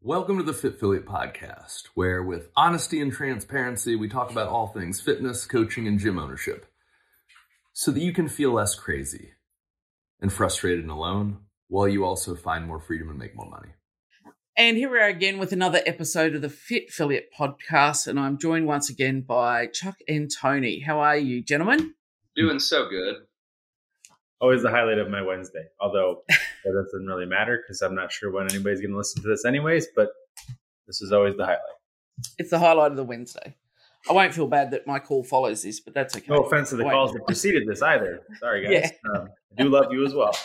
Welcome to the Fit Affiliate Podcast, where with honesty and transparency, we talk about all things fitness, coaching, and gym ownership so that you can feel less crazy and frustrated and alone while you also find more freedom and make more money. And here we are again with another episode of the Fit Affiliate Podcast. And I'm joined once again by Chuck and Tony. How are you, gentlemen? Doing so good. Always the highlight of my Wednesday. Although that doesn't really matter because I'm not sure when anybody's going to listen to this, anyways. But this is always the highlight. It's the highlight of the Wednesday. I won't feel bad that my call follows this, but that's okay. No offense to the calls that preceded this either. Sorry, guys. Yeah. Um, I do love you as well.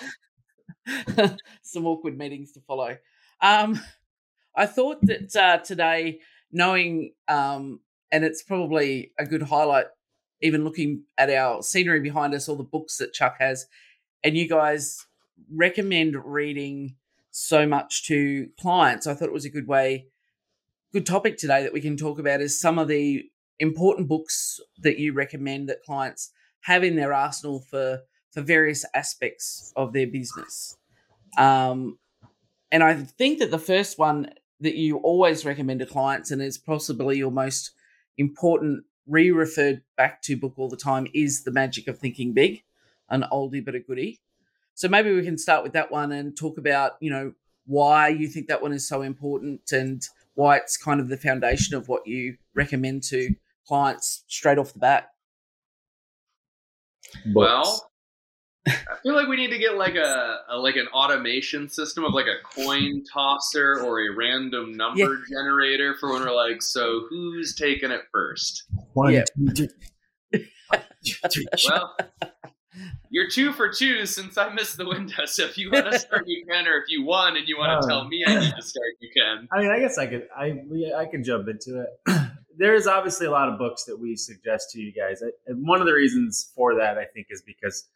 Some awkward meetings to follow. Um, I thought that uh, today, knowing, um, and it's probably a good highlight, even looking at our scenery behind us, all the books that Chuck has, and you guys recommend reading so much to clients. I thought it was a good way, good topic today that we can talk about is some of the important books that you recommend that clients have in their arsenal for for various aspects of their business. Um, and I think that the first one that you always recommend to clients and is possibly your most important re-referred back to book all the time is The Magic of Thinking Big, an oldie but a goodie. So maybe we can start with that one and talk about, you know, why you think that one is so important and why it's kind of the foundation of what you recommend to clients straight off the bat. Well, I feel like we need to get like a, a like an automation system of like a coin tosser or a random number generator for when we're like, so who's taking it first? One, Yeah. two, three. Well, you're two for two since I missed the window. So if you want to start, you can, or if you won and you want to Oh. tell me I need to start, you can. I mean, I guess I could. I I can jump into it. There's obviously a lot of books that we suggest to you guys, and one of the reasons for that, I think, is because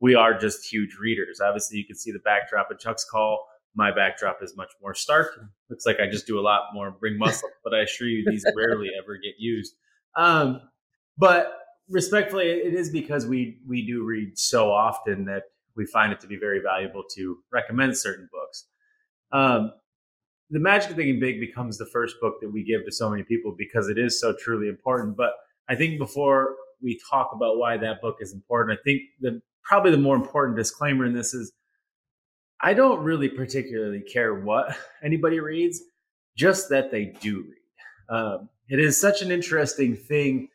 we are just huge readers. Obviously, you can see the backdrop of Chuck's call. My backdrop is much more stark. Looks like I just do a lot more bring muscle, but I assure you, these rarely ever get used. Um, but respectfully, it is because we we do read so often that we find it to be very valuable to recommend certain books. Um, the magic of thinking big becomes the first book that we give to so many people because it is so truly important. But I think before we talk about why that book is important, I think the probably the more important disclaimer in this is I don't really particularly care what anybody reads, just that they do read. Um, it is such an interesting thing,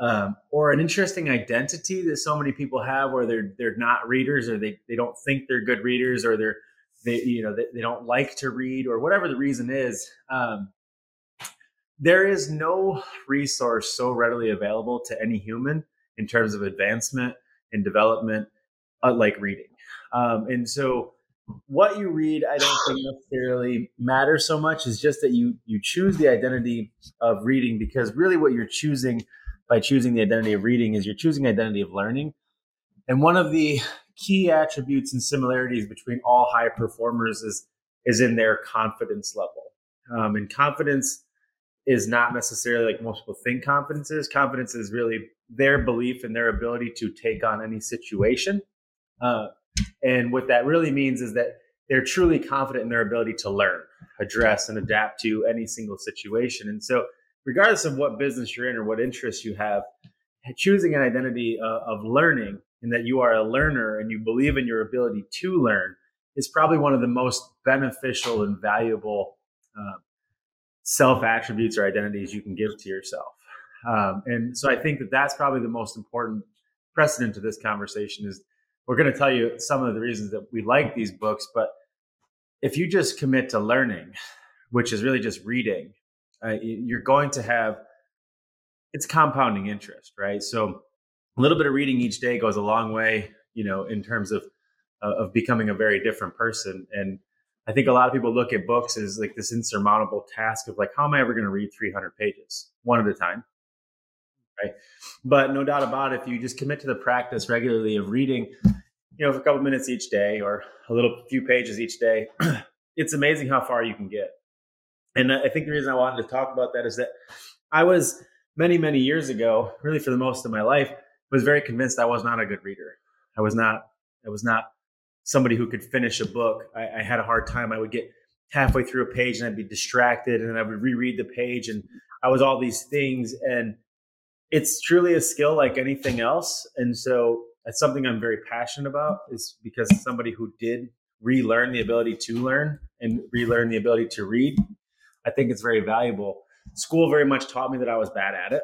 um, or an interesting identity that so many people have, where they're they're not readers, or they they don't think they're good readers, or they're they you know they, they don't like to read, or whatever the reason is. Um, there is no resource so readily available to any human in terms of advancement and development, like reading. Um, and so, what you read, I don't think necessarily matters so much. Is just that you you choose the identity of reading because really what you're choosing by choosing the identity of reading is you're choosing identity of learning. And one of the key attributes and similarities between all high performers is is in their confidence level. Um, and confidence is not necessarily like most people think confidence is. Confidence is really their belief in their ability to take on any situation. Uh, and what that really means is that they're truly confident in their ability to learn, address, and adapt to any single situation. And so, regardless of what business you're in or what interests you have, choosing an identity uh, of learning and that you are a learner and you believe in your ability to learn is probably one of the most beneficial and valuable uh, self attributes or identities you can give to yourself. Um, and so I think that that's probably the most important precedent to this conversation is we're going to tell you some of the reasons that we like these books, but if you just commit to learning, which is really just reading, uh, you're going to have it's compounding interest, right? So a little bit of reading each day goes a long way, you know, in terms of uh, of becoming a very different person. And I think a lot of people look at books as like this insurmountable task of like, how am I ever going to read 300 pages one at a time? Right. But no doubt about it, if you just commit to the practice regularly of reading, you know, for a couple minutes each day or a little few pages each day, it's amazing how far you can get. And I think the reason I wanted to talk about that is that I was many, many years ago, really for the most of my life, was very convinced I was not a good reader. I was not, I was not somebody who could finish a book. I, I had a hard time. I would get halfway through a page and I'd be distracted, and I would reread the page, and I was all these things. And it's truly a skill like anything else. And so that's something I'm very passionate about is because somebody who did relearn the ability to learn and relearn the ability to read, I think it's very valuable. School very much taught me that I was bad at it.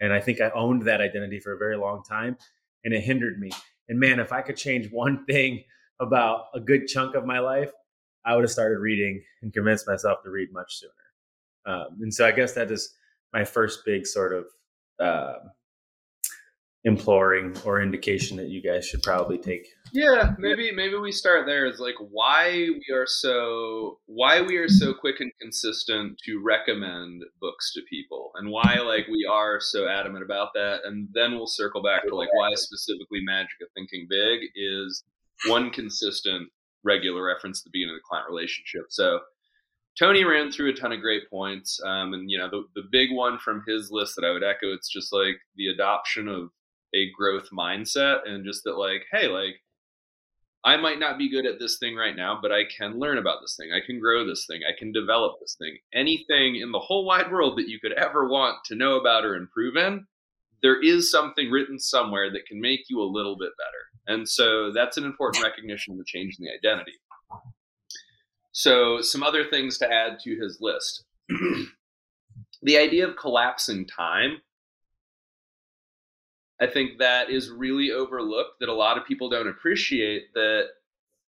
And I think I owned that identity for a very long time and it hindered me. And man, if I could change one thing about a good chunk of my life, I would have started reading and convinced myself to read much sooner. Um, and so I guess that is my first big sort of uh, imploring or indication that you guys should probably take yeah maybe maybe we start there is like why we are so why we are so quick and consistent to recommend books to people and why like we are so adamant about that and then we'll circle back to like why specifically magic of thinking big is one consistent regular reference at the beginning of the client relationship so Tony ran through a ton of great points, um, and you know the the big one from his list that I would echo. It's just like the adoption of a growth mindset, and just that like, hey, like I might not be good at this thing right now, but I can learn about this thing. I can grow this thing. I can develop this thing. Anything in the whole wide world that you could ever want to know about or improve in, there is something written somewhere that can make you a little bit better. And so that's an important recognition of the change in the identity. So, some other things to add to his list. the idea of collapsing time. I think that is really overlooked that a lot of people don't appreciate that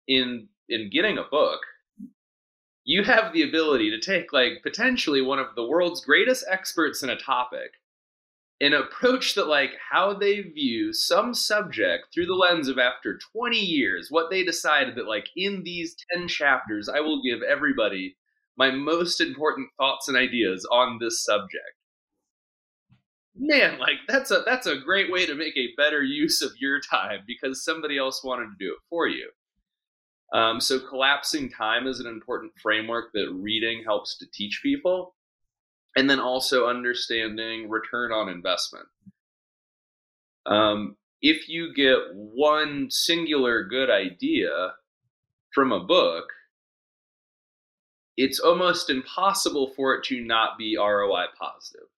in in getting a book you have the ability to take like potentially one of the world's greatest experts in a topic an approach that like how they view some subject through the lens of after 20 years what they decided that like in these 10 chapters i will give everybody my most important thoughts and ideas on this subject man like that's a that's a great way to make a better use of your time because somebody else wanted to do it for you um, so collapsing time is an important framework that reading helps to teach people and then also understanding return on investment. Um, if you get one singular good idea from a book, it's almost impossible for it to not be ROI positive.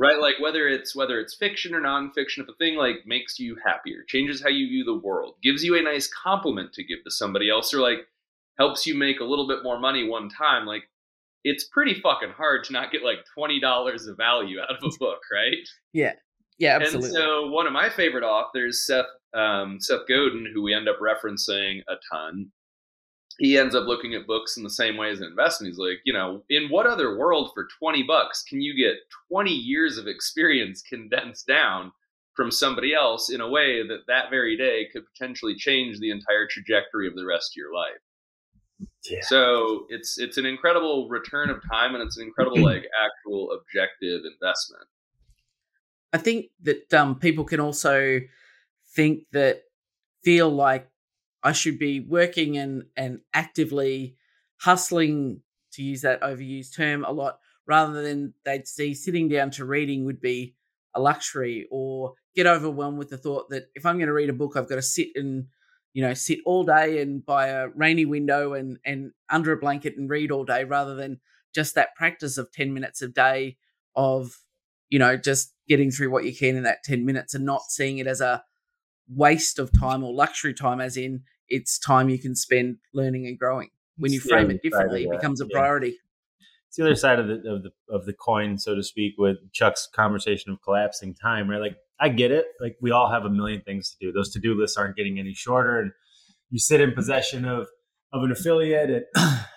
Right? Like whether it's whether it's fiction or nonfiction, if a thing like makes you happier, changes how you view the world, gives you a nice compliment to give to somebody else, or like helps you make a little bit more money one time, like it's pretty fucking hard to not get like twenty dollars of value out of a book, right? Yeah, yeah, absolutely. And so one of my favorite authors, Seth um, Seth Godin, who we end up referencing a ton, he ends up looking at books in the same way as an investment. He's like, you know, in what other world for twenty bucks can you get twenty years of experience condensed down? From somebody else in a way that that very day could potentially change the entire trajectory of the rest of your life. Yeah. So it's it's an incredible return of time and it's an incredible like actual objective investment. I think that um, people can also think that feel like I should be working and and actively hustling to use that overused term a lot rather than they'd see sitting down to reading would be a luxury or get overwhelmed with the thought that if I'm going to read a book I've got to sit and you know, sit all day and by a rainy window and and under a blanket and read all day rather than just that practice of 10 minutes a day of, you know, just getting through what you can in that 10 minutes and not seeing it as a waste of time or luxury time as in it's time you can spend learning and growing. When you frame it differently, it becomes a priority. It's the other side of the of the of the coin, so to speak, with Chuck's conversation of collapsing time, right? Like I get it. Like we all have a million things to do. Those to do lists aren't getting any shorter, and you sit in possession of of an affiliate, and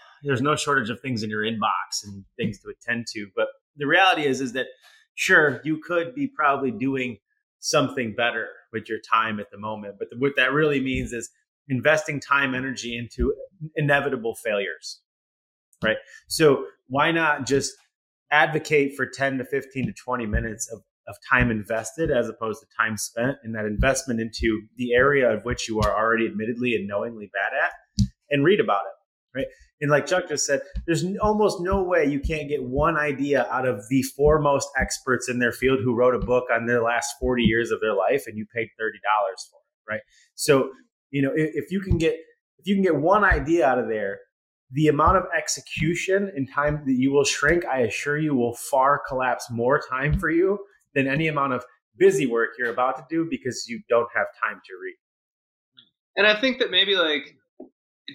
there's no shortage of things in your inbox and things to attend to. But the reality is, is that sure you could be probably doing something better with your time at the moment, but what that really means is investing time, energy into inevitable failures, right? So why not just advocate for 10 to 15 to 20 minutes of of time invested as opposed to time spent and that investment into the area of which you are already admittedly and knowingly bad at and read about it right and like chuck just said there's almost no way you can't get one idea out of the foremost experts in their field who wrote a book on their last 40 years of their life and you paid $30 for it right so You know, if, you can get if you can get one idea out of there, the amount of execution and time that you will shrink, I assure you, will far collapse more time for you than any amount of busy work you're about to do because you don't have time to read. And I think that maybe like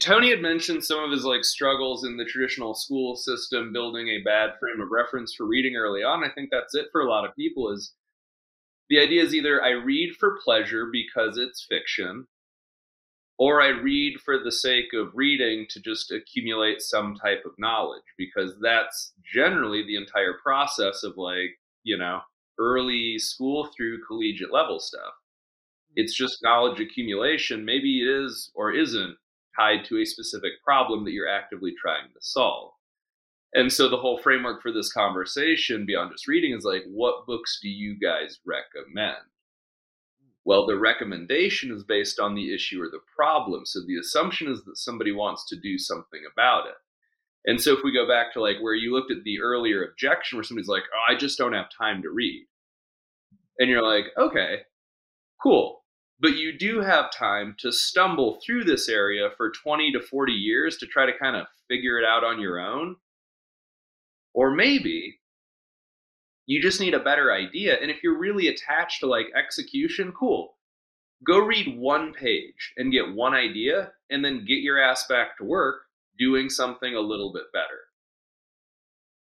Tony had mentioned some of his like struggles in the traditional school system, building a bad frame of reference for reading early on. I think that's it for a lot of people. Is the idea is either I read for pleasure because it's fiction, or I read for the sake of reading to just accumulate some type of knowledge because that's generally the entire process of like, you know, early school through collegiate level stuff. It's just knowledge accumulation. Maybe it is or isn't tied to a specific problem that you're actively trying to solve. And so the whole framework for this conversation beyond just reading is like, what books do you guys recommend? Well, the recommendation is based on the issue or the problem. So the assumption is that somebody wants to do something about it. And so if we go back to like where you looked at the earlier objection where somebody's like, oh, I just don't have time to read. And you're like, okay, cool. But you do have time to stumble through this area for 20 to 40 years to try to kind of figure it out on your own. Or maybe you just need a better idea. And if you're really attached to like execution, cool. Go read one page and get one idea and then get your ass back to work doing something a little bit better.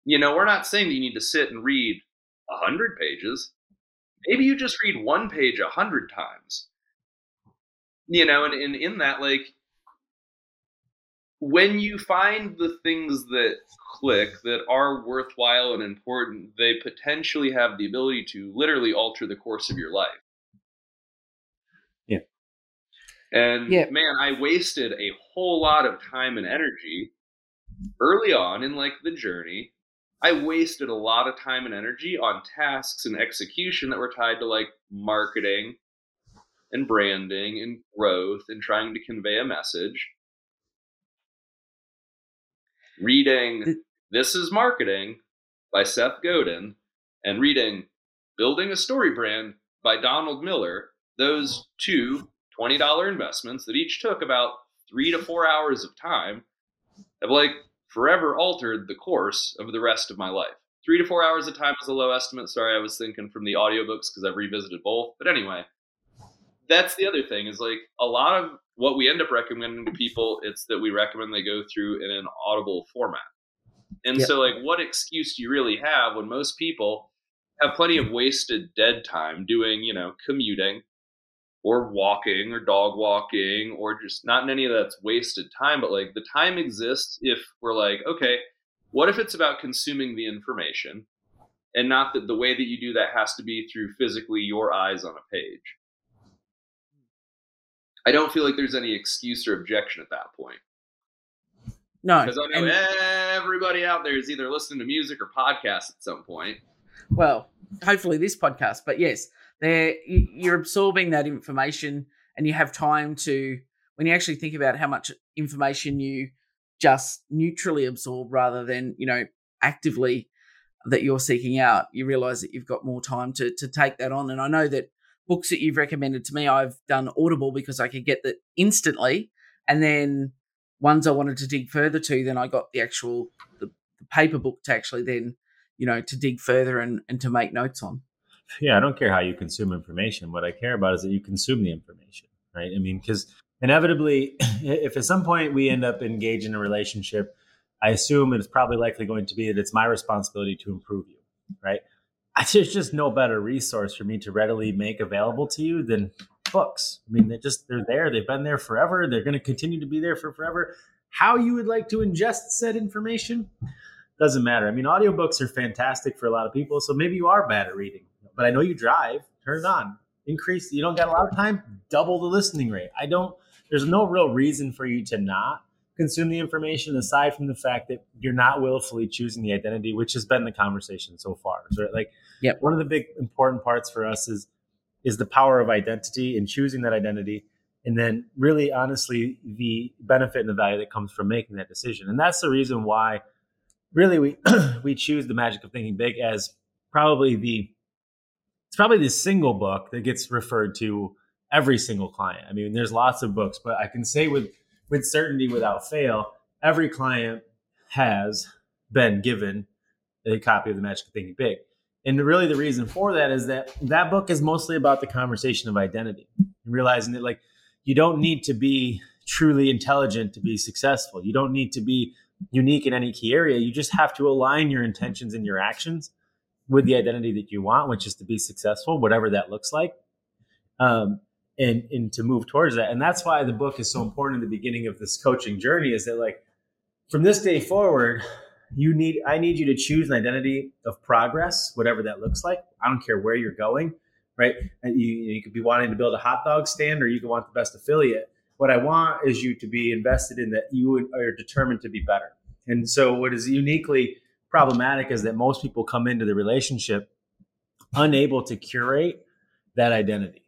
You know, we're not saying that you need to sit and read a hundred pages. Maybe you just read one page a hundred times. You know, and, and in that, like, when you find the things that click that are worthwhile and important, they potentially have the ability to literally alter the course of your life. Yeah. And Yeah. man, I wasted a whole lot of time and energy early on in like the journey. I wasted a lot of time and energy on tasks and execution that were tied to like marketing and branding and growth and trying to convey a message. Reading This is Marketing by Seth Godin and reading Building a Story Brand by Donald Miller, those two $20 investments that each took about three to four hours of time have like forever altered the course of the rest of my life. Three to four hours of time is a low estimate. Sorry, I was thinking from the audiobooks because I've revisited both. But anyway, that's the other thing is like a lot of what we end up recommending to people, it's that we recommend they go through in an audible format. And Yep. so, like, what excuse do you really have when most people have plenty of wasted dead time doing, you know, commuting or walking or dog walking or just not in any of that's wasted time, but like the time exists if we're like, okay, what if it's about consuming the information and not that the way that you do that has to be through physically your eyes on a page? I don't feel like there's any excuse or objection at that point. No. Because I know and- everybody out there is either listening to music or podcasts at some point. well, hopefully this podcast, but yes, there you- you're absorbing that information and you have time to when you actually think about how much information you just neutrally absorb rather than, you know, actively that you're seeking out, you realize that you've got more time to to take that on. And I know that books that you've recommended to me, I've done Audible because I could get that instantly. And then ones I wanted to dig further to, then I got the actual the, the paper book to actually then, you know, to dig further and, and to make notes on. Yeah, I don't care how you consume information. What I care about is that you consume the information, right? I mean, because inevitably, if at some point we end up engaged in a relationship, I assume it's probably likely going to be that it's my responsibility to improve you, right? There's just no better resource for me to readily make available to you than books. I mean, they just they're there. They've been there forever. They're going to continue to be there for forever. How you would like to ingest said information doesn't matter. I mean, audiobooks are fantastic for a lot of people. So maybe you are bad at reading, but I know you drive. Turn it on. Increase. You don't got a lot of time. Double the listening rate. I don't. There's no real reason for you to not consume the information aside from the fact that you're not willfully choosing the identity, which has been the conversation so far. So, like, Yep. one of the big important parts for us is is the power of identity and choosing that identity and then really honestly the benefit and the value that comes from making that decision and that's the reason why really we we choose the magic of thinking big as probably the it's probably the single book that gets referred to every single client. I mean, there's lots of books, but I can say with with certainty, without fail, every client has been given a copy of the Magic of Thinking Big. And really, the reason for that is that that book is mostly about the conversation of identity and realizing that, like, you don't need to be truly intelligent to be successful. You don't need to be unique in any key area. You just have to align your intentions and your actions with the identity that you want, which is to be successful, whatever that looks like. Um, and, and to move towards that. And that's why the book is so important in the beginning of this coaching journey is that like from this day forward, you need I need you to choose an identity of progress, whatever that looks like. I don't care where you're going, right? And you, you could be wanting to build a hot dog stand or you could want the best affiliate. What I want is you to be invested in that you are determined to be better. And so what is uniquely problematic is that most people come into the relationship unable to curate that identity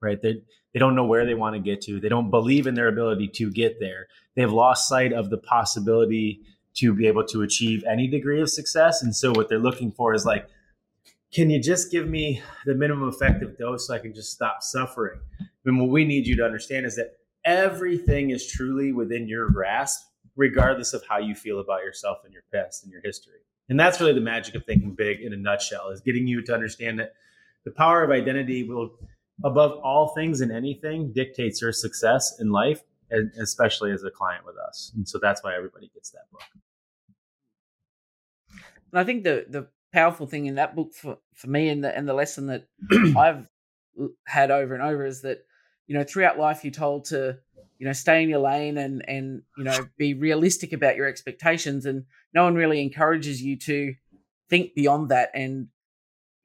right? They they don't know where they want to get to. They don't believe in their ability to get there. They've lost sight of the possibility to be able to achieve any degree of success. And so what they're looking for is like, can you just give me the minimum effective dose so I can just stop suffering? And what we need you to understand is that everything is truly within your grasp, regardless of how you feel about yourself and your past and your history. And that's really the magic of thinking big in a nutshell, is getting you to understand that the power of identity will above all things and anything dictates your success in life and especially as a client with us. And so that's why everybody gets that book. And i think the the powerful thing in that book for, for me and the and the lesson that i've had over and over is that you know throughout life you're told to you know stay in your lane and and you know be realistic about your expectations and no one really encourages you to think beyond that and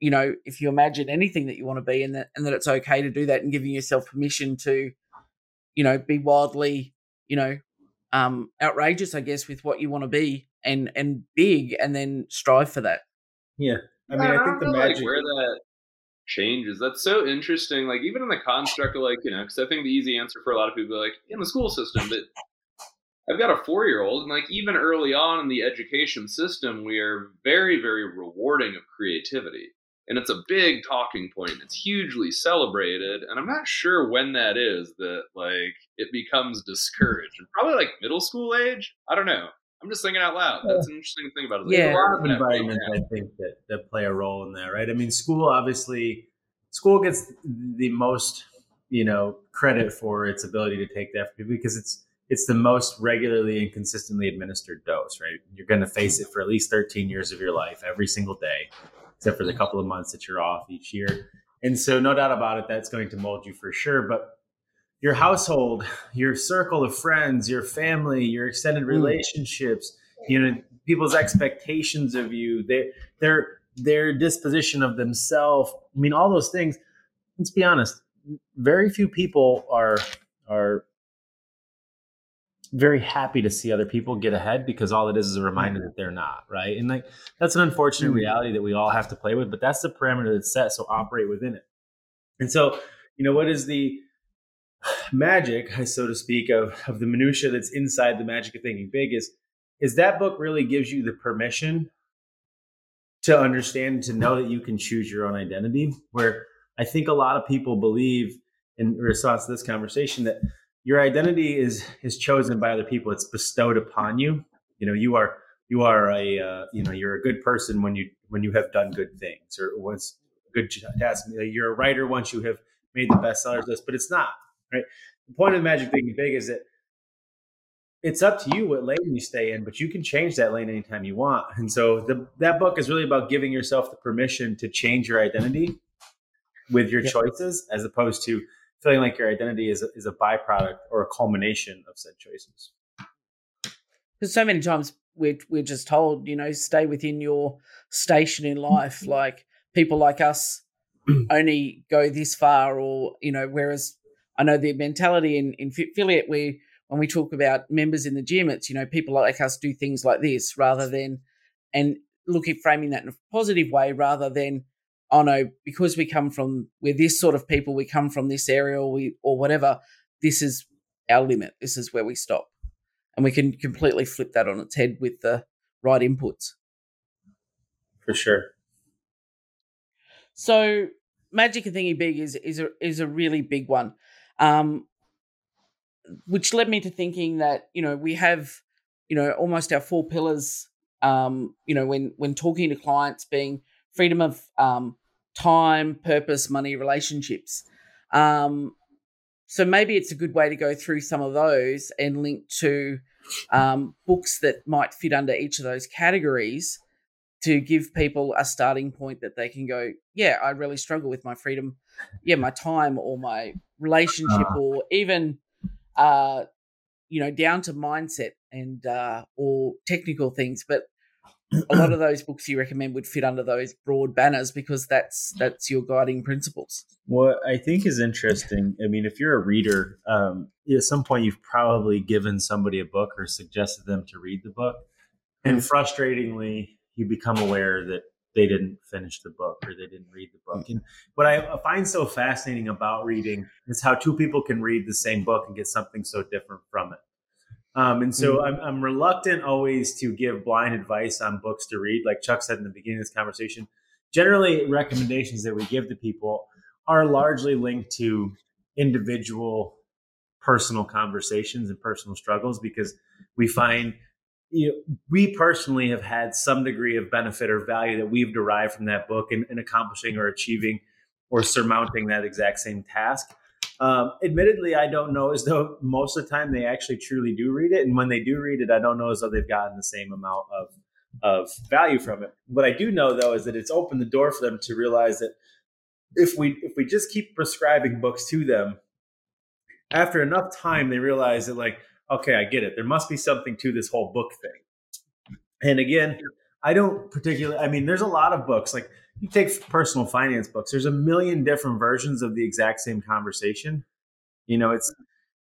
you know, if you imagine anything that you want to be and that and that it's okay to do that and giving yourself permission to, you know, be wildly, you know, um, outrageous, I guess, with what you want to be and and big and then strive for that. Yeah. I mean, I, I think the magic like where that changes. That's so interesting. Like even in the construct of like, you know, because I think the easy answer for a lot of people like in the school system, but I've got a four year old, and like even early on in the education system, we are very, very rewarding of creativity and it's a big talking point. It's hugely celebrated, and I'm not sure when that is that like it becomes discouraged. And probably like middle school age. I don't know. I'm just thinking out loud. That's an interesting thing about it. yeah, a lot of environments I think that that play a role in that, right? I mean, school obviously, school gets the most you know credit for its ability to take that because it's it's the most regularly and consistently administered dose, right? You're going to face it for at least 13 years of your life every single day except for the couple of months that you're off each year. And so, no doubt about it, that's going to mold you for sure. But your household, your circle of friends, your family, your extended hmm. relationships, you know, people's expectations of you, their their their disposition of themselves. I mean, all those things. Let's be honest. Very few people are are very happy to see other people get ahead because all it is is a reminder that they're not right? And like that's an unfortunate mm-hmm. reality that we all have to play with but that's the parameter that's set so operate within it. And so you know what is the magic so to speak of of the minutia that's inside the magic of thinking big is is that book really gives you the permission to understand to know that you can choose your own identity? Where i think a lot of people believe in response to this conversation that your identity is is chosen by other people. It's bestowed upon you. You know you are you are a uh, you know you're a good person when you when you have done good things or once good task you're a writer once you have made the bestsellers list but it's not right? The point of the magic thinking big is that it's up to you what lane you stay in but you can change that lane anytime you want. And so the, that book is really about giving yourself the permission to change your identity with your choices as opposed to feeling like your identity is a, is a byproduct or a culmination of said choices. Because so many times we're we're just told, you know, stay within your station in life. Mm-hmm. Like people like us only go this far, or you know, whereas I know the mentality in in affiliate we when we talk about members in the gym, it's you know people like us do things like this rather than and looking framing that in a positive way rather than oh no, because we come from we're this sort of people, we come from this area or we or whatever, this is our limit. This is where we stop. And we can completely flip that on its head with the right inputs. For sure. So magic and Thinking big is is a is a really big one, um, which led me to thinking that you know we have you know almost our four pillars. Um, you know when when talking to clients, being freedom of um, time, purpose, money, relationships. Um, so maybe it's a good way to go through some of those and link to um, books that might fit under each of those categories to give people a starting point that they can go, yeah, I really struggle with my freedom, yeah, my time or my relationship uh, or even, uh, you know, down to mindset and uh, or technical things. But a lot of those books you recommend would fit under those broad banners because that's that's your guiding principles. What I think is interesting, I mean, if you're a reader, um, at some point you've probably given somebody a book or suggested them to read the book, and mm. frustratingly, you become aware that they didn't finish the book or they didn't read the book. And what I find so fascinating about reading is how two people can read the same book and get something so different from it. Um, and so mm-hmm. I'm, I'm reluctant always to give blind advice on books to read. Like Chuck said in the beginning of this conversation, generally recommendations that we give to people are largely linked to individual personal conversations and personal struggles because we find you know, we personally have had some degree of benefit or value that we've derived from that book in, in accomplishing or achieving or surmounting that exact same task. Um, admittedly, I don't know as though most of the time they actually truly do read it, and when they do read it, I don't know as though they've gotten the same amount of of value from it. What I do know though is that it's opened the door for them to realize that if we if we just keep prescribing books to them, after enough time, they realize that like, okay, I get it. There must be something to this whole book thing. And again, I don't particularly. I mean, there's a lot of books like you take personal finance books. There's a million different versions of the exact same conversation. You know it's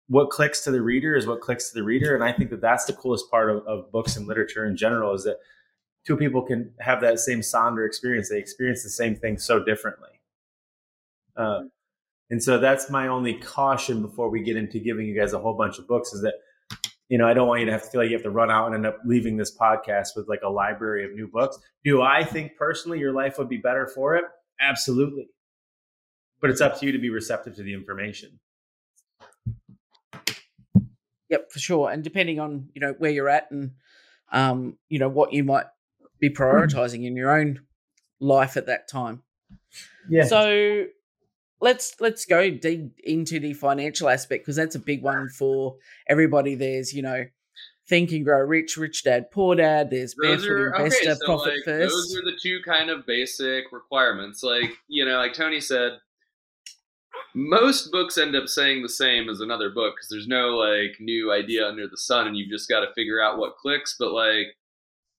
what clicks to the reader is what clicks to the reader and i think that that's the coolest part of, of books and literature in general is that two people can have that same sonder experience. They experience the same thing so differently. Uh, and so that's my only caution before we get into giving you guys a whole bunch of books is that you know, I don't want you to have to feel like you have to run out and end up leaving this podcast with like a library of new books. Do I think personally your life would be better for it? Absolutely. But it's up to you to be receptive to the information. Yep, for sure. And depending on, you know, where you're at and um, you know, what you might be prioritizing in your own life at that time. Yeah. So let's let's go deep into the financial aspect because that's a big one for everybody. There's you know think and grow rich, rich dad, poor dad. There's those barefoot are, investor, okay, so profit like, first. Those are the two kind of basic requirements. Like you know, like Tony said, most books end up saying the same as another book because there's no like new idea under the sun, and you've just got to figure out what clicks. But like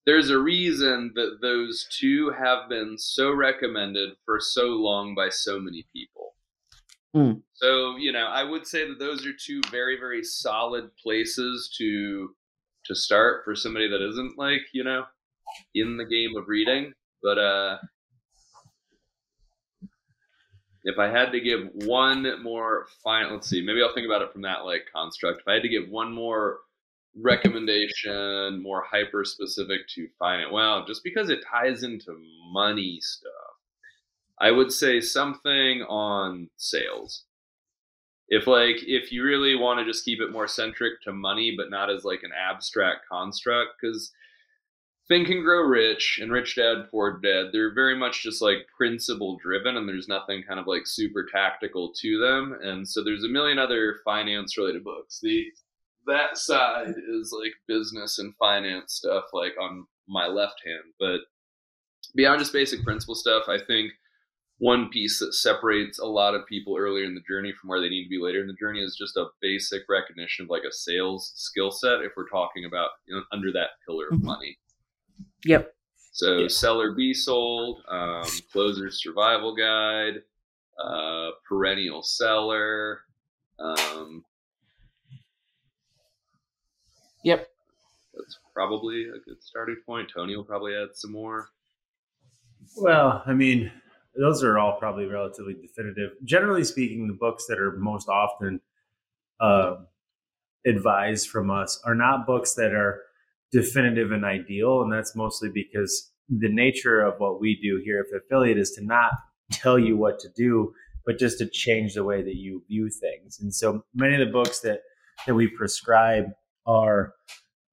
there's a reason that those two have been so recommended for so long by so many people. Mm. So, you know, I would say that those are two very, very solid places to to start for somebody that isn't like, you know, in the game of reading. But uh if I had to give one more fine let's see, maybe I'll think about it from that like construct. If I had to give one more recommendation more hyper specific to finance. Well, just because it ties into money stuff, I would say something on sales. If like if you really want to just keep it more centric to money, but not as like an abstract construct, because Think and Grow Rich and Rich Dad Poor Dad, they're very much just like principle driven, and there's nothing kind of like super tactical to them. And so there's a million other finance related books. The that side is like business and finance stuff like on my left hand but beyond just basic principle stuff i think one piece that separates a lot of people earlier in the journey from where they need to be later in the journey is just a basic recognition of like a sales skill set if we're talking about you know, under that pillar of mm-hmm. money yep so sell or be sold um, closer's survival guide uh, perennial seller um, Yep. That's probably a good starting point. Tony will probably add some more. Well, I mean, those are all probably relatively definitive. Generally speaking, the books that are most often uh, advised from us are not books that are definitive and ideal, and that's mostly because the nature of what we do here at Affiliate is to not tell you what to do, but just to change the way that you view things. And so many of the books that that we prescribe are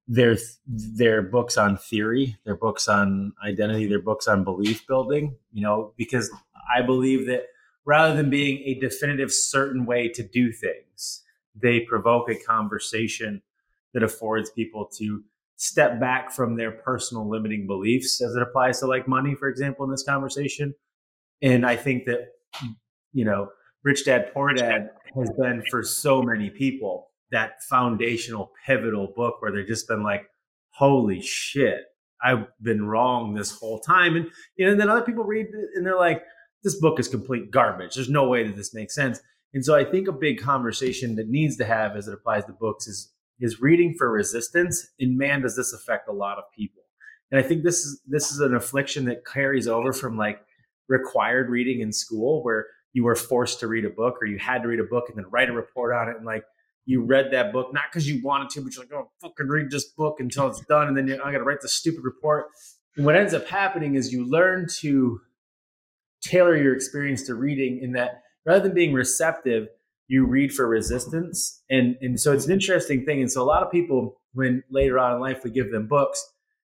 they're they're books on theory, they're books on identity, they're books on belief building, you know, because I believe that rather than being a definitive certain way to do things, they provoke a conversation that affords people to step back from their personal limiting beliefs as it applies to like money, for example, in this conversation. And I think that, you know, Rich Dad Poor Dad has been for so many people that foundational, pivotal book where they've just been like, holy shit, I've been wrong this whole time. And, you know, and then other people read it and they're like, this book is complete garbage. There's no way that this makes sense. And so I think a big conversation that needs to have as it applies to books is is reading for resistance. And man, does this affect a lot of people. And I think this is this is an affliction that carries over from like required reading in school where you were forced to read a book or you had to read a book and then write a report on it and like you read that book not because you wanted to, but you're like, oh, fucking read this book until it's done, and then I got to write the stupid report. And what ends up happening is you learn to tailor your experience to reading in that rather than being receptive, you read for resistance. And, and so it's an interesting thing. And so a lot of people, when later on in life we give them books,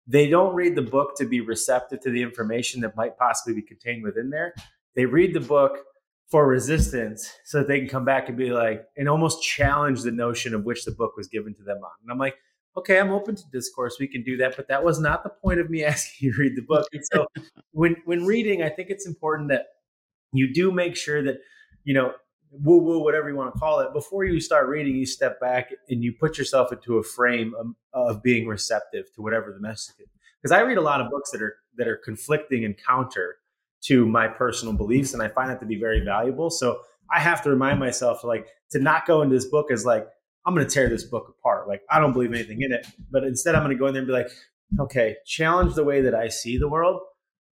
they don't read the book to be receptive to the information that might possibly be contained within there. They read the book for resistance so that they can come back and be like, and almost challenge the notion of which the book was given to them on. And I'm like, okay, I'm open to discourse. We can do that, but that was not the point of me asking you to read the book. And so when when reading, I think it's important that you do make sure that, you know, woo woo, whatever you want to call it, before you start reading, you step back and you put yourself into a frame of, of being receptive to whatever the message is. Because I read a lot of books that are that are conflicting and counter to my personal beliefs, and I find that to be very valuable. So I have to remind myself, like, to not go into this book as like I'm going to tear this book apart. Like, I don't believe anything in it. But instead, I'm going to go in there and be like, okay, challenge the way that I see the world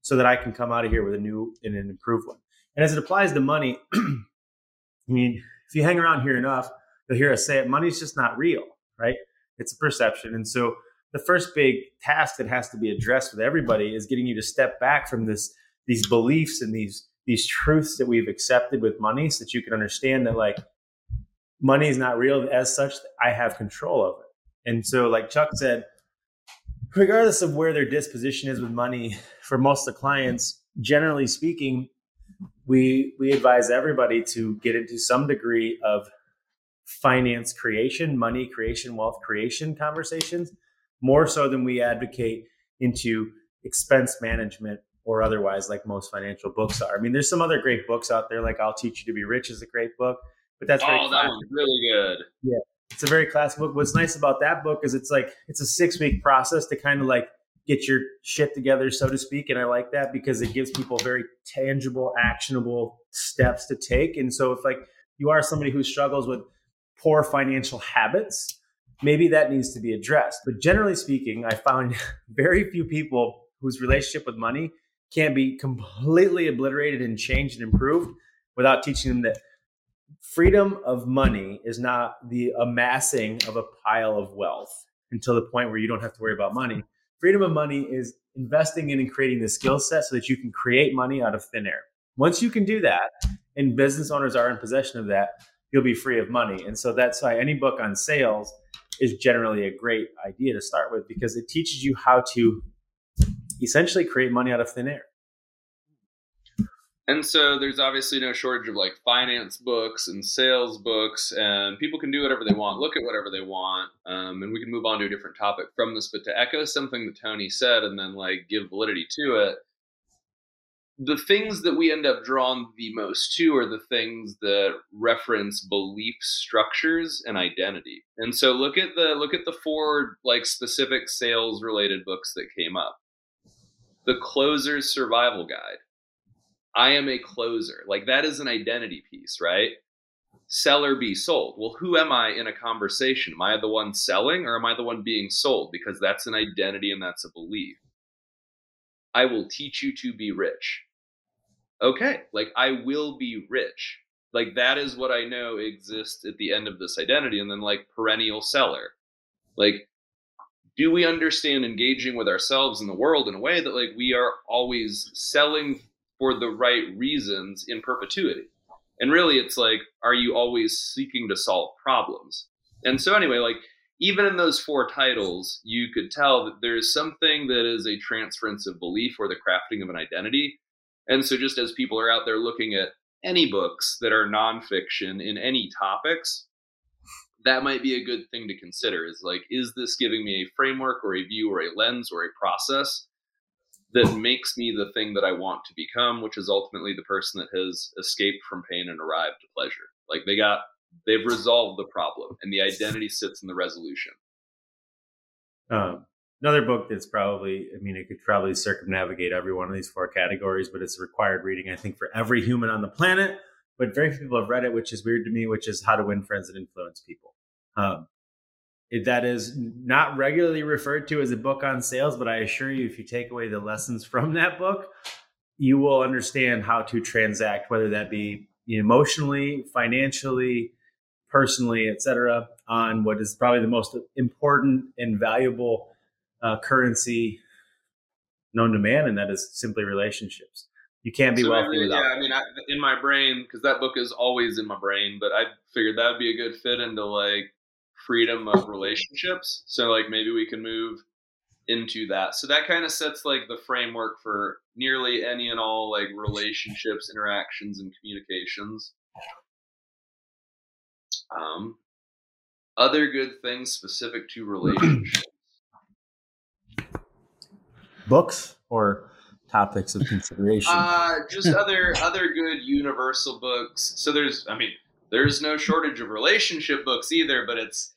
so that I can come out of here with a new and an improved one. And as it applies to money, I mean, if you hang around here enough, you'll hear us say it money's just not real, right? It's a perception. And so the first big task that has to be addressed with everybody is getting you to step back from this these beliefs and these these truths that we've accepted with money so that you can understand that like money is not real as such i have control of it. And so like chuck said regardless of where their disposition is with money for most of the clients generally speaking we we advise everybody to get into some degree of finance creation money creation wealth creation conversations more so than we advocate into expense management or otherwise like most financial books are i mean there's some other great books out there like i'll teach you to be rich is a great book but that's oh, that one's really good. Yeah, it's a very classic book. What's nice about that book is it's like it's a six week process to kind of like get your shit together, so to speak. And I like that because it gives people very tangible, actionable steps to take. And so if like you are somebody who struggles with poor financial habits, maybe that needs to be addressed. But generally speaking, I found very few people whose relationship with money can be completely obliterated and changed and improved without teaching them that freedom of money is not the amassing of a pile of wealth until the point where you don't have to worry about money. Freedom of money is investing in and creating the skill set so that you can create money out of thin air. Once you can do that, and business owners are in possession of that, you'll be free of money. And so that's why any book on sales is generally a great idea to start with because it teaches you how to essentially create money out of thin air. And so there's obviously no shortage of like finance books and sales books, and people can do whatever they want, look at whatever they want, um, and we can move on to a different topic from this. But to echo something that Tony said, and then like give validity to it, the things that we end up drawn the most to are the things that reference belief structures and identity. And so look at the look at the four like specific sales related books that came up. The Closer's Survival Guide I am a closer. Like that is an identity piece, right? Sell or be sold. Well, who am I in a conversation? Am I the one selling or am I the one being sold? Because that's an identity and that's a belief. I will teach you to be rich. Okay, like I will be rich. Like that is what I know exists at the end of this identity. And then like perennial seller. Like, do we understand engaging with ourselves in the world in a way that like we are always selling for the right reasons in perpetuity. And really, it's like, are you always seeking to solve problems? And so, anyway, like, even in those four titles, you could tell that there's something that is a transference of belief or the crafting of an identity. And so, just as people are out there looking at any books that are nonfiction in any topics, that might be a good thing to consider is like, is this giving me a framework or a view or a lens or a process that makes me the thing that I want to become, which is ultimately the person that has escaped from pain and arrived to pleasure? Like they got, they've resolved the problem and the identity sits in the resolution. Um, another book that's probably, I mean, it could probably circumnavigate every one of these four categories, but it's required reading, I think, for every human on the planet. But very few people have read it, which is weird to me, which is How to Win Friends and Influence People. Um, it, that is not regularly referred to as a book on sales, but I assure you, if you take away the lessons from that book, you will understand how to transact, whether that be emotionally, financially, personally, etc., on what is probably the most important and valuable uh, currency known to man, and that is simply relationships. You can't be so wealthy really, without. Yeah, I mean, I, in my brain, because that book is always in my brain, but I figured that would be a good fit into like freedom of relationships. So like maybe we can move into that. So that kind of sets like the framework for nearly any and all like relationships, interactions, and communications. Um, other good things specific to relationships. Books or topics of consideration? Uh, just other other good universal books. So there's, I mean, there's no shortage of relationship books either, but it's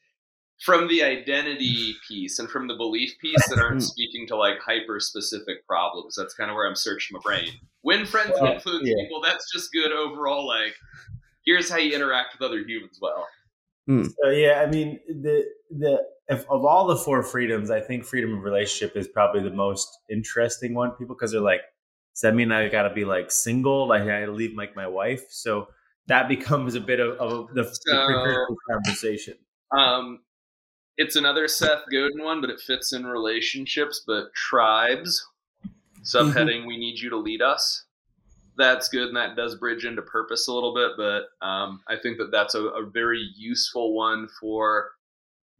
from the identity piece and from the belief piece that aren't speaking to like hyper specific problems. That's kind of where I'm searching my brain. Win friends and influence yeah. people. That's just good overall. Like, here's how you interact with other humans well. Hmm. So yeah, I mean the the if, of all the four freedoms, I think freedom of relationship is probably the most interesting one. People because they're like, does that mean I got to be like single? Like I leave like my wife? So that becomes a bit of, of the, so, the conversation. Um, it's another Seth Godin one, but it fits in relationships. But tribes, subheading, mm-hmm. we need you to lead us that's good and that does bridge into purpose a little bit but um, i think that that's a, a, very useful one for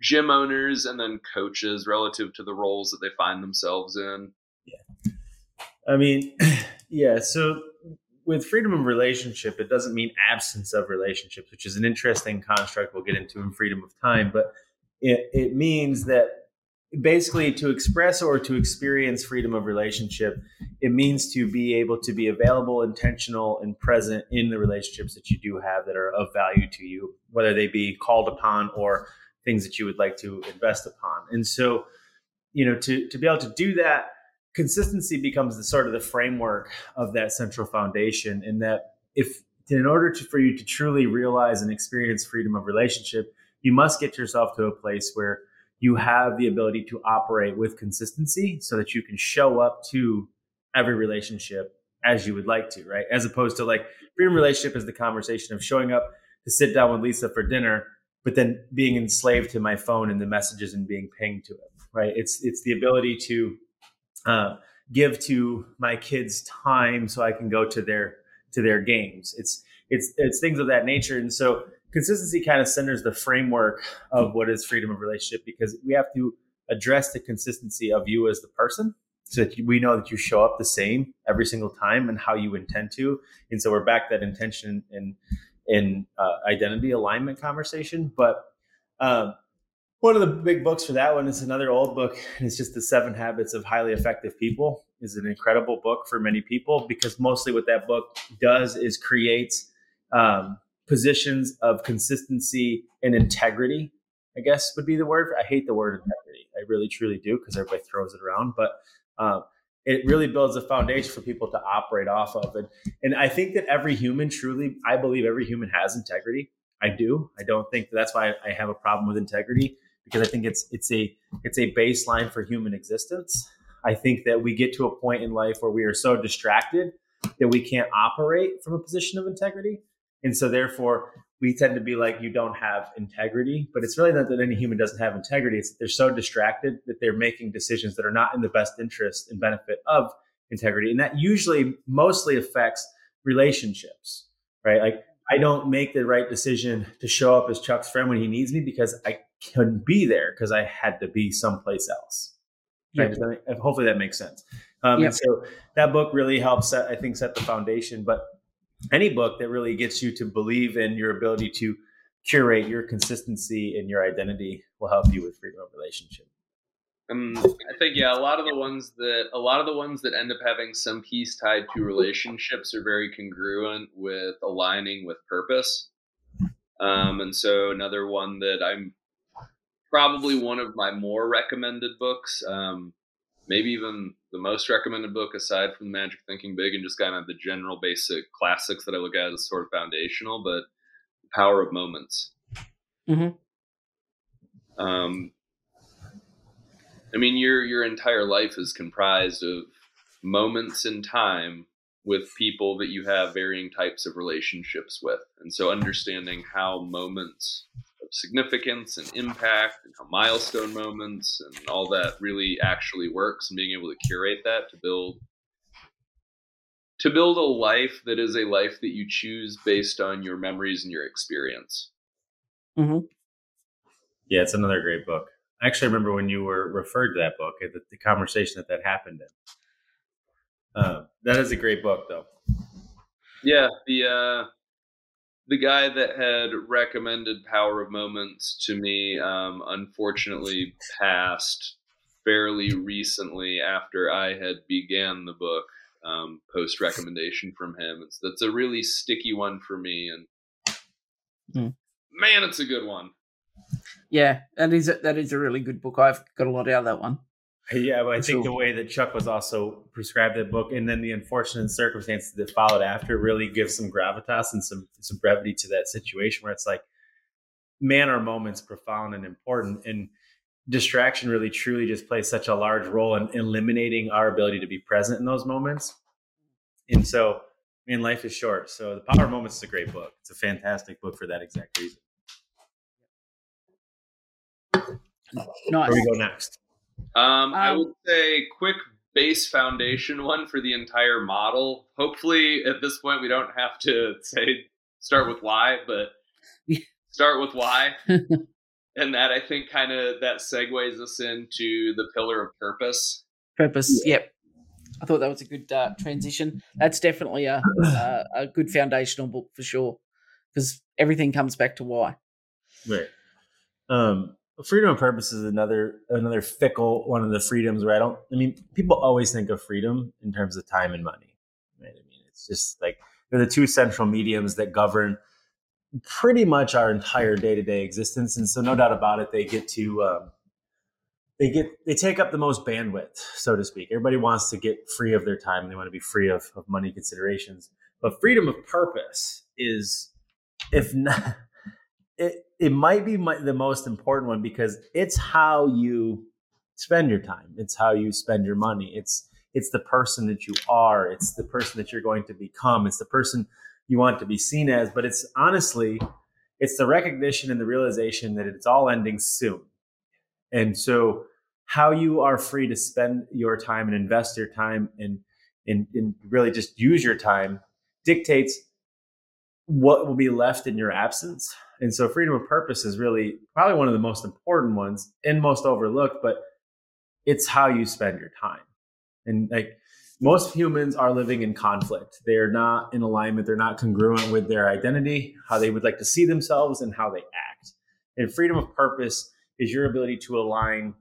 gym owners and then coaches relative to the roles that they find themselves in yeah i mean yeah so with freedom of relationship it doesn't mean absence of relationships which is an interesting construct. We'll get into in freedom of time but it, it means that basically to express or to experience freedom of relationship it means to be able to be available intentional and present in the relationships that you do have that are of value to you whether they be called upon or things that you would like to invest upon. And so you know to to be able to do that consistency becomes the sort of the framework of that central foundation in that if in order to, for you to truly realize and experience freedom of relationship you must get yourself to a place where you have the ability to operate with consistency so that you can show up to every relationship as you would like to, right? As opposed to like freedom relationship is the conversation of showing up to sit down with Lisa for dinner, but then being enslaved to my phone and the messages and being pinged to it, right? It's it's the ability to uh, give to my kids time so I can go to their to their games. It's it's it's things of that nature, and so consistency kind of centers the framework of what is freedom of relationship because we have to address the consistency of you as the person so that we know that you show up the same every single time and how you intend to. And so we're back that intention and in uh, identity alignment conversation. But um, one of the big books for that one is another old book and it's just the seven habits of highly effective people is an incredible book for many people because mostly what that book does is creates um, positions of consistency and integrity, I guess would be the word. I hate the word integrity. I really truly do because everybody throws it around, but um, it really builds a foundation for people to operate off of. And, and I think that every human truly, I believe every human has integrity. I do. I don't think that that's why I have a problem with integrity because I think it's it's a it's a baseline for human existence. I think that we get to a point in life where we are so distracted that we can't operate from a position of integrity. And so therefore we tend to be like, you don't have integrity, but it's really not that any human doesn't have integrity. It's that they're so distracted that they're making decisions that are not in the best interest and benefit of integrity, and that usually mostly affects relationships, right? Like I don't make the right decision to show up as Chuck's friend when he needs me because I couldn't be there because I had to be someplace else. Right? That, hopefully that makes sense. Um, yep. And so that book really helps, set, I think, set the foundation. But any book that really gets you to believe in your ability to curate your consistency and your identity will help you with freedom of relationship. Um, I think yeah, a lot of the ones that a lot of the ones that end up having some piece tied to relationships are very congruent with aligning with purpose. Um, and so another one that I'm probably one of my more recommended books, um, maybe even the most recommended book aside from Magic Thinking Big and just kind of the general basic classics that I look at as sort of foundational, but The Power of Moments. Mm-hmm. Um, I mean, your your entire life is comprised of moments in time with people that you have varying types of relationships with, and so understanding how moments of significance and impact and how milestone moments and all that really actually works, and being able to curate that to build to build a life that is a life that you choose based on your memories and your experience. Mm-hmm. Yeah, it's another great book. I actually remember when you were referred to that book, the, the conversation that that happened in. Uh, that is a great book, though. Yeah, the uh, the guy that had recommended Power of Moments to me, um, unfortunately, passed fairly recently after I had began the book. Um, post recommendation from him, it's, that's a really sticky one for me, and mm. man, it's a good one. Yeah, that is a, that is a really good book. I've got a lot out of that one. Yeah, but I think the way that Chuck was also prescribed that book, and then the unfortunate circumstances that followed after, really gives some gravitas and some some brevity to that situation where it's like, man, our moments profound and important, and distraction really truly just plays such a large role in eliminating our ability to be present in those moments. And so, I mean, life is short. So, the Power of Moments is a great book. It's a fantastic book for that exact reason. Nice. Where we go next? Um, um, I would say quick base foundation one for the entire model. Hopefully, at this point, we don't have to say start with why, but start with why. and that I think kind of that segues us into the pillar of purpose. Purpose. Yeah. Yep. I thought that was a good uh, transition. That's definitely a, a, a good foundational book for sure, because everything comes back to why. Right. Um, freedom of purpose is another another fickle one of the freedoms where I don't. I mean, people always think of freedom in terms of time and money. Right? I mean, it's just like they're the two central mediums that govern pretty much our entire day to day existence, and so no doubt about it, they get to. Um, they get they take up the most bandwidth, so to speak. Everybody wants to get free of their time. They want to be free of, of money considerations. But freedom of purpose is, if not, it, it might be my, the most important one because it's how you spend your time. It's how you spend your money. It's it's the person that you are. It's the person that you're going to become. It's the person you want to be seen as. But it's honestly, it's the recognition and the realization that it's all ending soon. And so, how you are free to spend your time and invest your time and and, and really just use your time dictates what will be left in your absence and so freedom of purpose is really probably one of the most important ones and most overlooked, but it's how you spend your time. And like most humans are living in conflict. They're not in alignment. They're not congruent with their identity, how they would like to see themselves and how they act. And freedom of purpose is your ability to align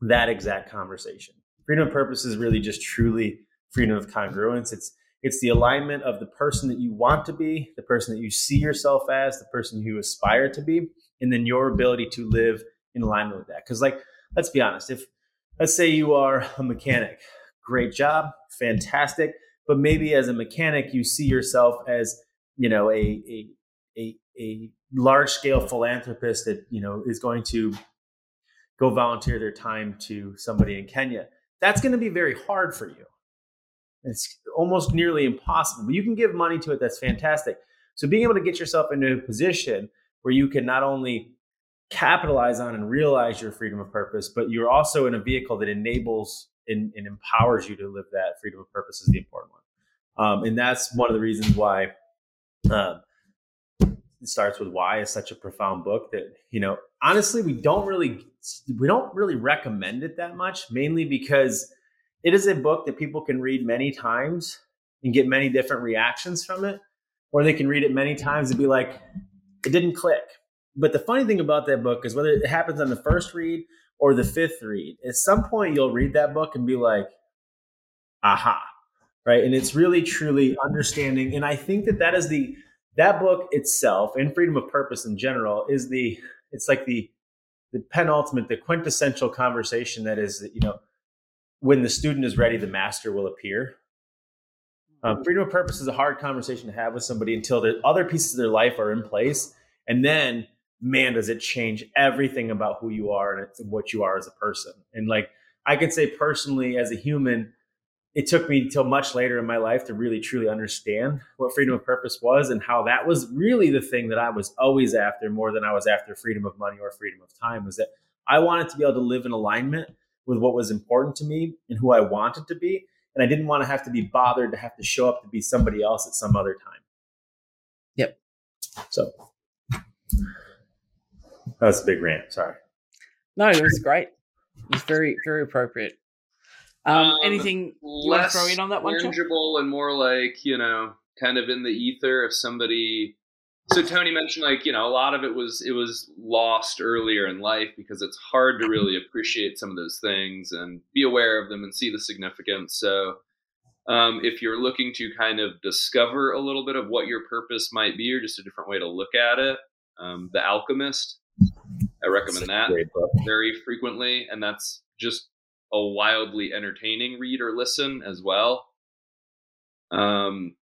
that exact conversation. Freedom of purpose is really just truly freedom of congruence. It's it's the alignment of the person that you want to be, the person that you see yourself as, the person you aspire to be, and then your ability to live in alignment with that. Because, like, let's be honest, if let's say you are a mechanic, great job, fantastic, but maybe as a mechanic you see yourself as you know a a a, a large scale philanthropist that you know is going to go volunteer their time to somebody in Kenya. That's going to be very hard for you it's almost nearly impossible. But you can give money to it. That's fantastic. So being able to get yourself into a position where you can not only capitalize on and realize your freedom of purpose, but you're also in a vehicle that enables and, and empowers you to live that freedom of purpose is the important one. Um, and that's one of the reasons why um, it starts with why is such a profound book that you know honestly we don't really we don't really recommend it that much mainly because it is a book that people can read many times and get many different reactions from it or they can read it many times and be like it didn't click. But the funny thing about that book is whether it happens on the first read or the fifth read at some point you'll read that book and be like aha right? And it's really truly understanding and i think that that is the that book itself and freedom of purpose in general is the it's like the the penultimate the quintessential conversation that is you know when the student is ready the master will appear. Um, freedom of purpose is a hard conversation to have with somebody until the other pieces of their life are in place and then man does it change everything about who you are and what you are as a person. And like i can say personally as a human it took me till much later in my life to really truly understand what freedom of purpose was and how that was really the thing that I was always after more than I was after freedom of money or freedom of time was that I wanted to be able to live in alignment with what was important to me and who I wanted to be and I didn't want to have to be bothered to have to show up to be somebody else at some other time. Yep. So that's a big rant, sorry. No, it was great. It was very very appropriate. Um, um, anything you want to throw in on that one? Tangible and more like you know, kind of in the ether. If somebody, so Tony mentioned like you know, a lot of it was it was lost earlier in life because it's hard to really appreciate some of those things and be aware of them and see the significance. So. Um, if you're looking to kind of discover a little bit of what your purpose might be, or just a different way to look at it, um, The Alchemist, I recommend that very frequently, and that's just a wildly entertaining read or listen as well. Um,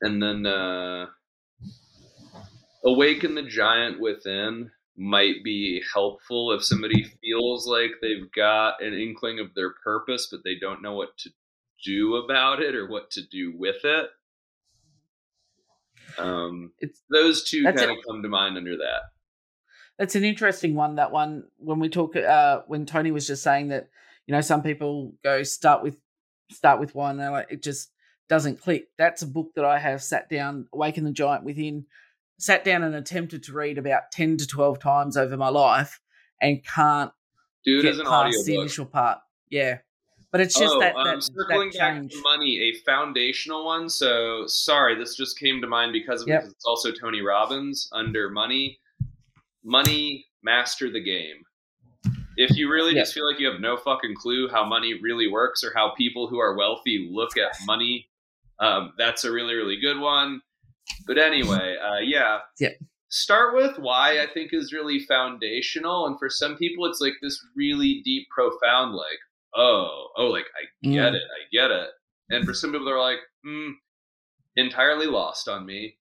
and then uh, Awaken the Giant Within might be helpful if somebody feels like they've got an inkling of their purpose, but they don't know what to do about it or what to do with it. Um, it's, those two kind of come to mind under that. That's an interesting one. That one when we talk uh, when Tony was just saying that you know some people go start with start with one and like it just doesn't click. That's a book that I have sat down, Awaken the Giant Within, sat down and attempted to read about ten to twelve times over my life, and can't do it as an audio the initial part. Yeah, but it's just oh, that, um, that circling that back to money, a foundational one. So sorry, this just came to mind because of yep. it's also Tony Robbins under money money master the game. If you really yeah. just feel like you have no fucking clue how money really works or how people who are wealthy look at money, um, that's a really, really good one. But anyway, uh, yeah. Yeah. Start with why I think is really foundational. And for some people, it's like this really deep, profound, like, oh, oh, like, I get mm. it. I get it. And for some people, they're like, hmm, entirely lost on me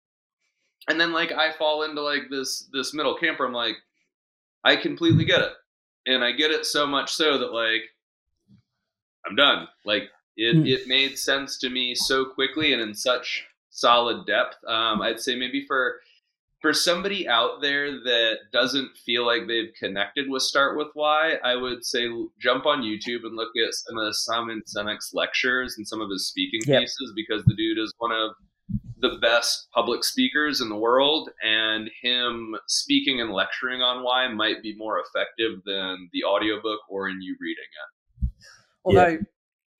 and then like I fall into like this this middle camp where I'm like, I completely get it, and I get it so much so that like I'm done. Like it mm. it made sense to me so quickly and in such solid depth. Um, I'd say maybe for for somebody out there that doesn't feel like they've connected with Start with Why, I would say jump on YouTube and look at some of Simon Sinek's lectures and some of his speaking yep. pieces because the dude is one of the best public speakers in the world, and him speaking and lecturing on why might be more effective than the audiobook or in you reading it. Although, yeah.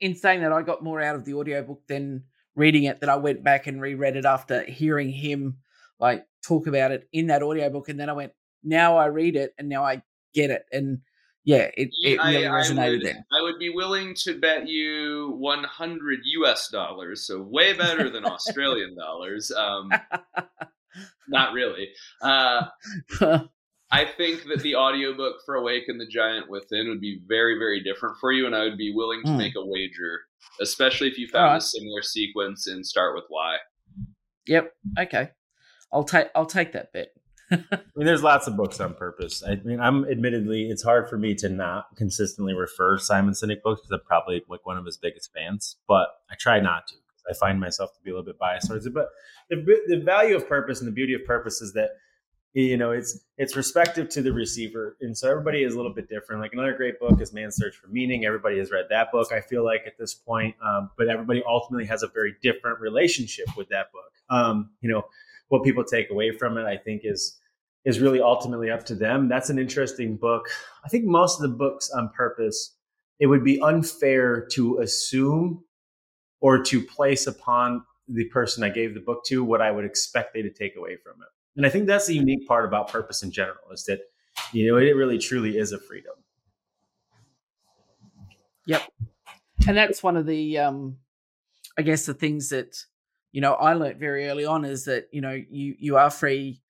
in saying that, I got more out of the audiobook than reading it, that I went back and reread it after hearing him like talk about it in that audiobook. And then I went, now I read it and now I get it. And yeah, it, it really I, resonated I would, then. I would be willing to bet you 100 US dollars, so way better than Australian dollars. Um, not really. Uh, I think that the audiobook for Awake Awaken the Giant Within would be very, very different for you, and I would be willing to mm. make a wager, especially if you found right. a similar sequence and Start with Why. Yep. Okay. I'll take I'll take that bet. I mean, there's lots of books on purpose. I mean, I'm admittedly, it's hard for me to not consistently refer Simon Sinek books because I'm probably like one of his biggest fans, but I try not to. I find myself to be a little bit biased towards it. But the, the value of purpose and the beauty of purpose is that you know it's it's respective to the receiver. And so everybody is a little bit different. Like another great book is man's search for meaning. Everybody has read that book i feel like at this point. Um, but everybody ultimately has a very different relationship with that book. Um, you know what people take away from it i think is is really ultimately up to them. That's an interesting book. I think most of the books on purpose it would be unfair to assume or to place upon the person i gave the book to what i would expect they to take away from it and I think that's the unique part about purpose in general is that, you know, it really truly is a freedom. Yep. And that's one of the, um, I guess, the things that, you know, I learned very early on is that, you know, you, you are free.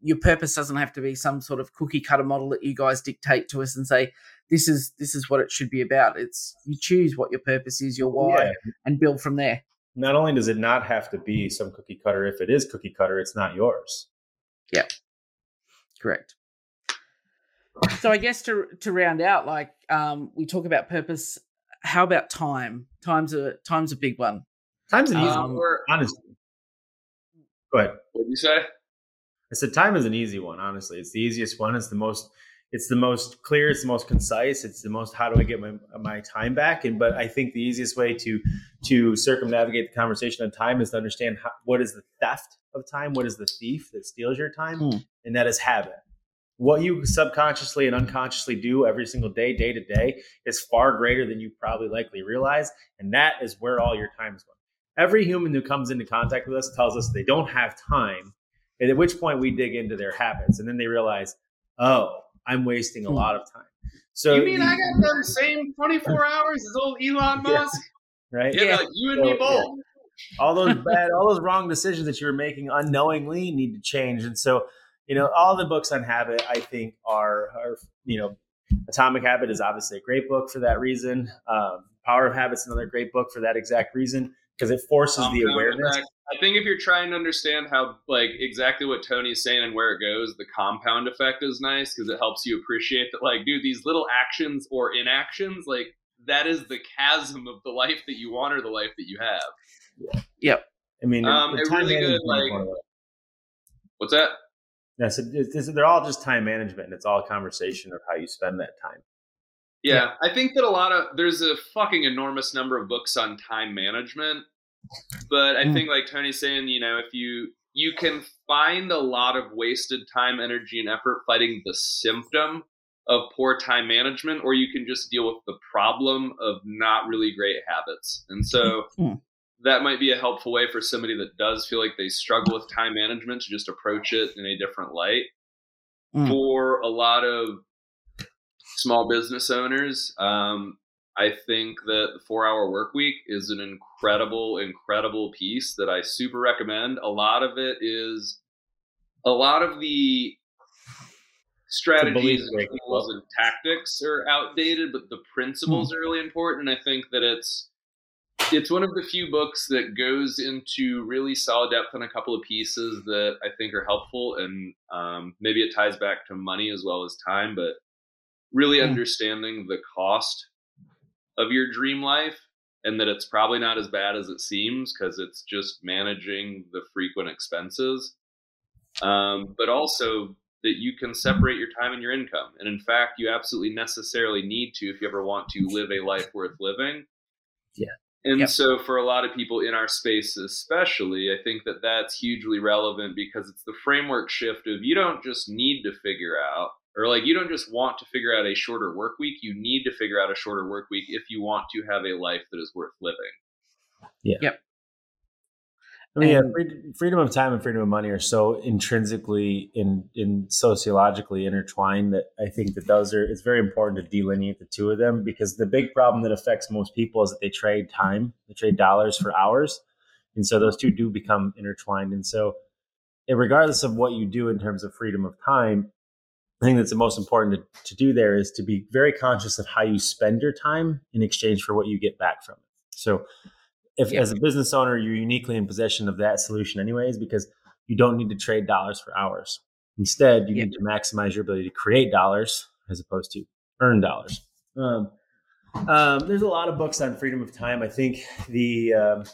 Your purpose doesn't have to be some sort of cookie cutter model that you guys dictate to us and say, this is, this is what it should be about. It's, you choose what your purpose is, your why, yeah. and build from there not only does it not have to be some cookie cutter, if it is cookie cutter, it's not yours. Yeah. Correct. So I guess to to round out, like um, we talk about purpose. How about time? Time's a time's a big one. Time's an easy um, one, honestly. Go ahead. What did you say? I said time is an easy one. Honestly, it's the easiest one. It's the most it's the most clear it's the most concise it's the most how do i get my, my time back? And but i think the easiest way to to circumnavigate the conversation on time is to understand how, what is the theft of time? What is the thief that steals your time? Hmm. and that is habit. What you subconsciously and unconsciously do every single day day to day is far greater than you probably likely realize and that is where all your time is going. Every human who comes into contact with us tells us they don't have time and at which point we dig into their habits and then they realize oh I'm wasting a hmm. lot of time. So you mean the, I got the same 24 hours as old Elon Musk? Yeah, right. Yeah, yeah. Like you and so, me both. Yeah. All those bad, all those wrong decisions that you were making unknowingly need to change. And so, you know, all the books on habit, I think, are, are you know, Atomic Habit is obviously a great book for that reason. Um, Power of Habits another great book for that exact reason because it forces um, the awareness. I think if you're trying to understand how, like, exactly what Tony's saying and where it goes, the compound effect is nice because it helps you appreciate that, like, dude, these little actions or inactions, like, that is the chasm of the life that you want or the life that you have. Yeah. Yep. I mean, um, a really good, like, what's that? Yeah, so it's, they're all just time management. And it's all a conversation of how you spend that time. Yeah, I think that a lot of there's a fucking enormous number of books on time management, but I mm. think like Tony's saying, you know, if you you can find a lot of wasted time, energy, and effort fighting the symptom of poor time management, or you can just deal with the problem of not really great habits. And so mm. that might be a helpful way for somebody that does feel like they struggle with time management to just approach it in a different light. Mm. For a lot of small business owners, um, I think that the four hour work week is an incredible, incredible piece that I super recommend. A lot of it is a lot of the strategies and tools and tactics are outdated, but the principles mm. are really important. I think that it's it's one of the few books that goes into really solid depth on a couple of pieces that I think are helpful, and um, maybe it ties back to money as well as time, but really mm. understanding the cost of your dream life and that it's probably not as bad as it seems because it's just managing the frequent expenses. Um, but also that you can separate your time and your income. And in fact, you absolutely necessarily need to if you ever want to live a life worth living. Yeah. And yep. so, for a lot of people in our space, especially, I think that that's hugely relevant because it's the framework shift of you don't just need to figure out or like you don't just want to figure out a shorter work week you need to figure out a shorter work week if you want to have a life that is worth living. Yeah. Yep. I mean, yeah, freedom of time and freedom of money are so intrinsically in in sociologically intertwined that I think that those are it's very important to delineate the two of them because the big problem that affects most people is that they trade time, they trade dollars for hours, and so those two do become intertwined. And so, regardless of what you do in terms of freedom of time, I think that's the most important to, to do there is to be very conscious of how you spend your time in exchange for what you get back from it. So, if yeah. as a business owner, you're uniquely in possession of that solution, anyways, because you don't need to trade dollars for hours. Instead, you yeah. need to maximize your ability to create dollars as opposed to earn dollars. Um, um, there's a lot of books on freedom of time. I think the um,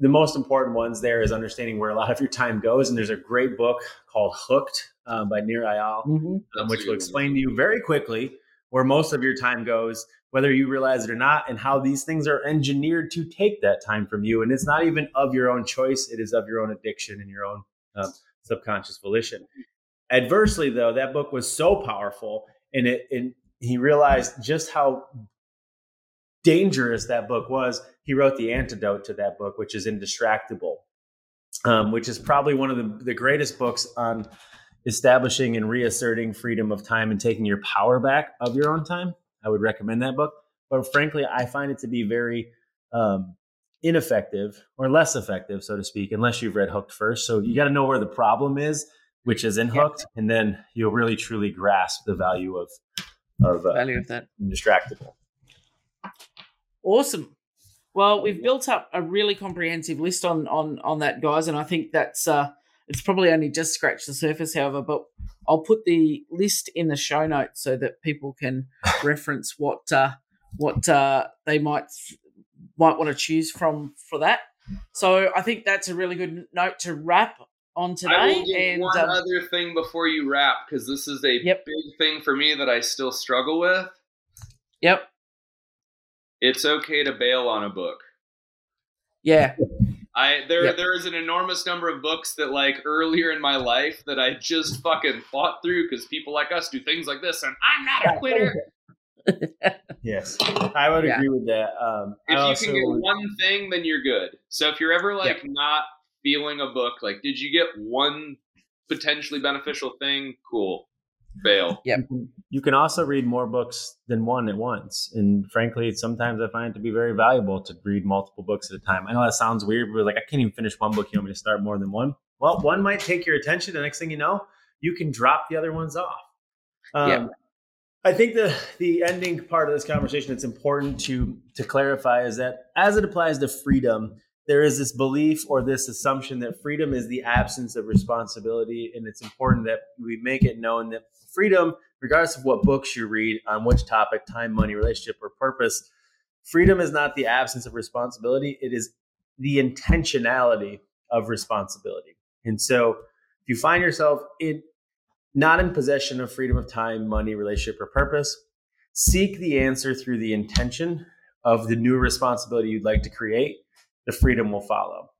the most important ones there is understanding where a lot of your time goes. And there's a great book called Hooked um, by Nir Eyal, Mm-hmm. um, which will explain to you very quickly where most of your time goes, whether you realize it or not, and how these things are engineered to take that time from you. And it's not even of your own choice, it is of your own addiction and your own um, subconscious volition. Adversely, though, that book was so powerful, and it and he realized just how dangerous that book was. He wrote the antidote to that book, which is Indistractable, um, which is probably one of the, the greatest books on establishing and reasserting freedom of time and taking your power back of your own time. I would recommend that book. But frankly, I find it to be very um, ineffective or less effective, so to speak, unless you've read Hooked first. So you got to know where the problem is, which is in. Hooked, and then you'll really truly grasp the value of of uh, Value of that. Indistractable. Awesome. Well, we've built up a really comprehensive list on on on that, guys, and I think that's uh it's probably only just scratched the surface, however, but I'll put the list in the show notes so that people can reference what uh what uh they might might want to choose from for that. So I think that's a really good note to wrap on today. And one um, other thing before you wrap because this is a Yep. big thing for me that I still struggle with. yep, It's okay to bail on a book. yeah, I there Yep. there is an enormous number of books that like earlier in my life that I just fucking fought through because people like us do things like this, and I'm not a quitter. Yes, I would Yeah. agree with that. Um, I If you also can get would- one thing, then you're good. So if you're ever like not feeling a book, like did you get one potentially beneficial thing? Cool, bail. Yep. you can, you can also read more books than one at once. And frankly, sometimes I find it to be very valuable to read multiple books at a time. I know that sounds weird, but like I can't even finish one book. You want me to start more than one? Well, one might take your attention. The next thing you know, you can drop the other ones off. Um, Yeah. I think the the ending part of this conversation that's important to to clarify is that as it applies to freedom, there is this belief or this assumption that freedom is the absence of responsibility, and it's important that we make it known that freedom, regardless of what books you read on which topic, time, money, relationship, or purpose, freedom is not the absence of responsibility; it is the intentionality of responsibility. And so, if you find yourself in not in possession of freedom of time, money, relationship, or purpose, seek the answer through the intention of the new responsibility you'd like to create. The freedom will follow.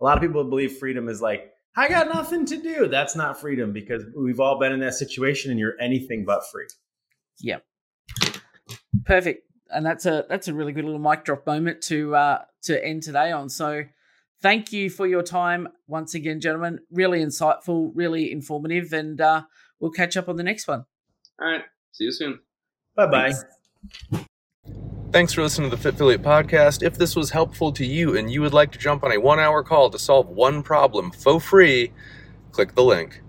A lot of people believe freedom is like, I got nothing to do. That's not freedom because we've all been in that situation and you're anything but free. Yeah. Perfect. And that's a that's a really good little mic drop moment to uh to end today on. So thank you for your time once again, gentlemen. Really insightful, really informative, and uh we'll catch up on the next one. All right, see you soon. Bye bye. Thanks for listening to the Fit-Filliate Podcast. If this was helpful to you and you would like to jump on a one hour call to solve one problem for free, click the link.